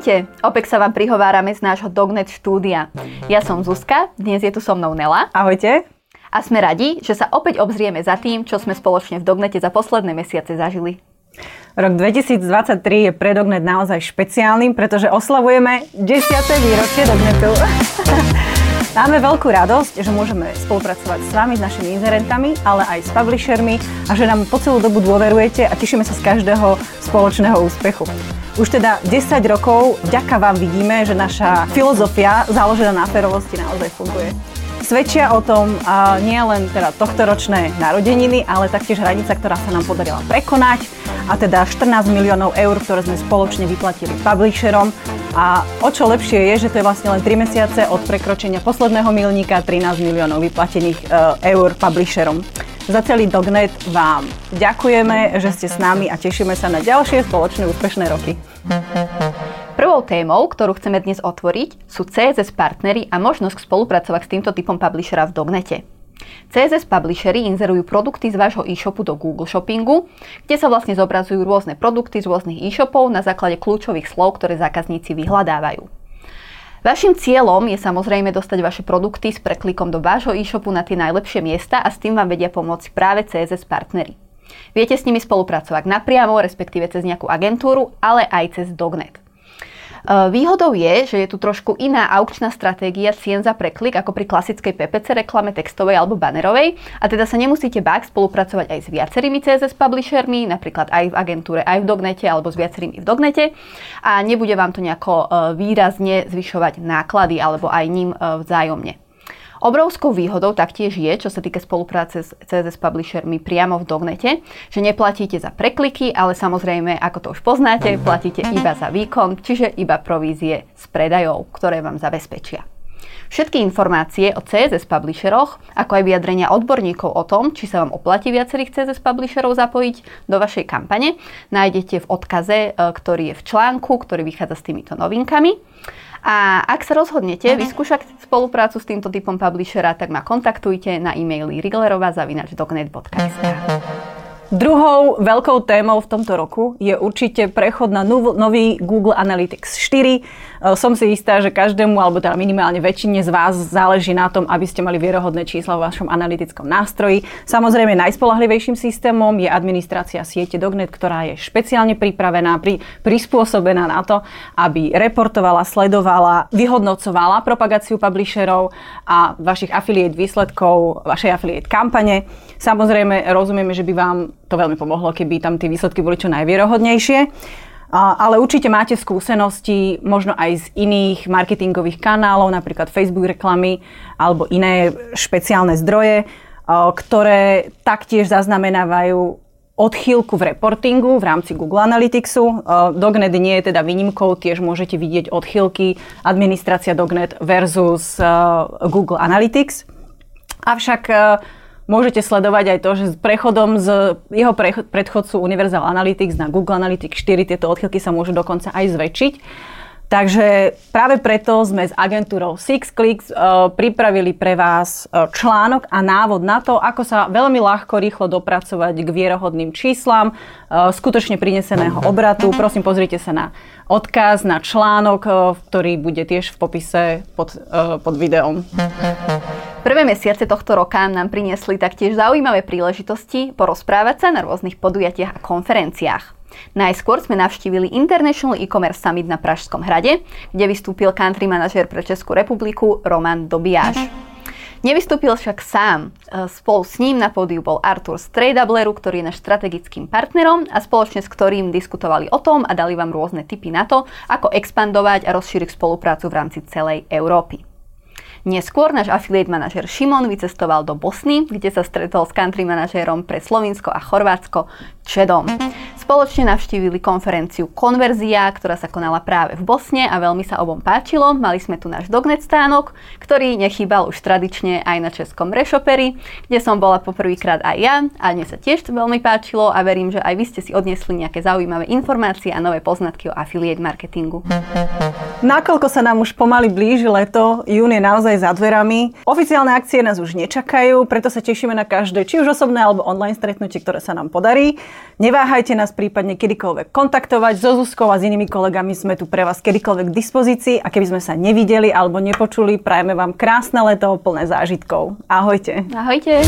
Ahojte, opäť sa vám prihovárame z nášho Dognet štúdia. Ja som Zuzka, dnes je tu so mnou Nela. Ahojte. A sme radi, že sa opäť obzrieme za tým, čo sme spoločne v Dognete za posledné mesiace zažili. Rok 2023 je pre Dognet naozaj špeciálnym, pretože oslavujeme 10. výročie Dognetu. Máme veľkú radosť, že môžeme spolupracovať s vami, s našimi inzerentami, ale aj s publishermi a že nám po celú dobu dôverujete a tešíme sa z každého spoločného úspechu. Už teda 10 rokov vďaka vám vidíme, že naša filozofia založená na férovosti naozaj funguje. Svedčia o tom a nie len teda tohtoročné narodeniny, ale taktiež hranica, ktorá sa nám podarila prekonať a teda 14 miliónov eur, ktoré sme spoločne vyplatili publisherom a o čo lepšie je, že to je vlastne len 3 mesiace od prekročenia posledného milníka 13 miliónov vyplatených e, eur publisherom. Za celý Dognet vám ďakujeme, že ste s nami a tešíme sa na ďalšie spoločné úspešné roky. Prvou témou, ktorú chceme dnes otvoriť, sú CSS partnery a možnosť spolupracovať s týmto typom publishera v Dognete. CSS publishery inzerujú produkty z vášho e-shopu do Google Shoppingu, kde sa vlastne zobrazujú rôzne produkty z rôznych e-shopov na základe kľúčových slov, ktoré zákazníci vyhľadávajú. Vašim cieľom je samozrejme dostať vaše produkty s preklikom do vášho e-shopu na tie najlepšie miesta a s tým vám vedia pomôcť práve CSS partnery. Viete s nimi spolupracovať napriamo, respektíve cez nejakú agentúru, ale aj cez Dognet. E, výhodou je, že je tu trošku iná aukčná stratégia cien za preklik ako pri klasickej PPC reklame textovej alebo bannerovej a teda sa nemusíte báť spolupracovať aj s viacerými CSS publishermi, napríklad aj v agentúre, aj v Dognete alebo s viacerými v Dognete a nebude vám to nejako e, výrazne zvyšovať náklady alebo aj ním e, vzájomne. Obrovskou výhodou taktiež je, čo sa týka spolupráce s CSS publishermi priamo v Dognete, že neplatíte za prekliky, ale samozrejme, ako to už poznáte, platíte iba za výkon, čiže iba provízie z predajov, ktoré vám zabezpečia. Všetky informácie o CSS publisheroch, ako aj vyjadrenia odborníkov o tom, či sa vám oplatí viacerých CSS publisherov zapojiť do vašej kampane, nájdete v odkaze, e, ktorý je v článku, ktorý vychádza s týmito novinkami. A ak sa rozhodnete vyskúšať spoluprácu s týmto typom publishera, tak ma kontaktujte na e-maily riglerova.dognet.sk. Druhou veľkou témou v tomto roku je určite prechod na nový Google Analytics 4. E, som si istá, že každému, alebo teda minimálne väčšine z vás záleží na tom, aby ste mali vierohodné čísla v vašom analytickom nástroji. Samozrejme najspolahlivejším systémom je administrácia siete Dognet, ktorá je špeciálne pripravená, pri, prispôsobená na to, aby reportovala, sledovala, vyhodnocovala propagáciu publisherov a vašich affiliate výsledkov, vašej affiliate kampane. Samozrejme rozumieme, že by vám to veľmi pomohlo, keby tam tie výsledky boli čo najvierohodnejšie. Ale určite máte skúsenosti možno aj z iných marketingových kanálov, napríklad Facebook reklamy alebo iné špeciálne zdroje, ktoré taktiež zaznamenávajú odchýlku v reportingu v rámci Google Analyticsu. Dognet nie je teda výnimkou, tiež môžete vidieť odchýlky administrácia Dognet versus Google Analytics. Avšak Môžete sledovať aj to, že s prechodom z jeho predchodcu Universal Analytics na Google Analytics 4 tieto odchylky sa môžu dokonca aj zväčšiť. Takže práve preto sme s agentúrou SixClicks uh, pripravili pre vás uh, článok a návod na to, ako sa veľmi ľahko, rýchlo dopracovať k vierohodným číslam uh, skutočne prineseného obratu. Prosím, pozrite sa na odkaz, na článok, ktorý bude tiež v popise pod, pod videom. Prvé mesiace tohto roka nám priniesli taktiež zaujímavé príležitosti porozprávať sa na rôznych podujatiach a konferenciách. Najskôr sme navštívili International E-Commerce Summit na Pražskom hrade, kde vystúpil country manažer pre Českú republiku Roman Dobiaš. Nevystúpil však sám. E, spolu s ním na pódiu bol Artur z Tradableru, ktorý je náš strategickým partnerom a spoločne s ktorým diskutovali o tom a dali vám rôzne tipy na to, ako expandovať a rozšíriť spoluprácu v rámci celej Európy. Neskôr náš affiliate manažer Šimon vycestoval do Bosny, kde sa stretol s country manažérom pre Slovinsko a Chorvátsko Čedom. Spoločne navštívili konferenciu Konverzia, ktorá sa konala práve v Bosne a veľmi sa obom páčilo. Mali sme tu náš dognet stánok, ktorý nechýbal už tradične aj na českom rešoperi, kde som bola poprvýkrát aj ja a dnes sa tiež veľmi páčilo a verím, že aj vy ste si odniesli nejaké zaujímavé informácie a nové poznatky o affiliate marketingu. Nakoľko sa nám už pomaly blíži leto, jún je naozaj za dverami. Oficiálne akcie nás už nečakajú, preto sa tešíme na každé, či už osobné alebo online stretnutie, ktoré sa nám podarí. Neváhajte nás prípadne kedykoľvek kontaktovať. So Zuzkou a s inými kolegami sme tu pre vás kedykoľvek k dispozícii a keby sme sa nevideli alebo nepočuli, prajeme vám krásne leto plné zážitkov. Ahojte. Ahojte.